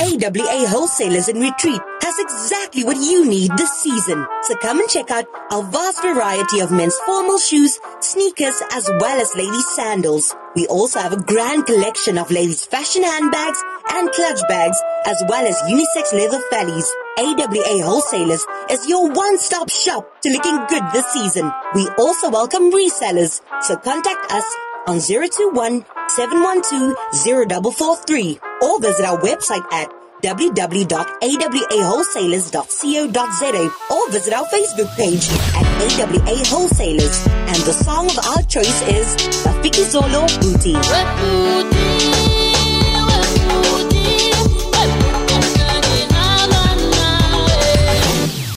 AWA Wholesalers in Retreat has exactly what you need this season. So come and check out our vast variety of men's formal shoes, sneakers, as well as ladies' sandals. We also have a grand collection of ladies' fashion handbags and clutch bags, as well as unisex leather fellies. AWA Wholesalers is your one-stop shop to looking good this season. We also welcome resellers, so contact us on 021 712 0443 or visit our website at www.awawholesalers.co.za or visit our Facebook page at AWA Wholesalers. And the song of our choice is Mafikizolo Booty.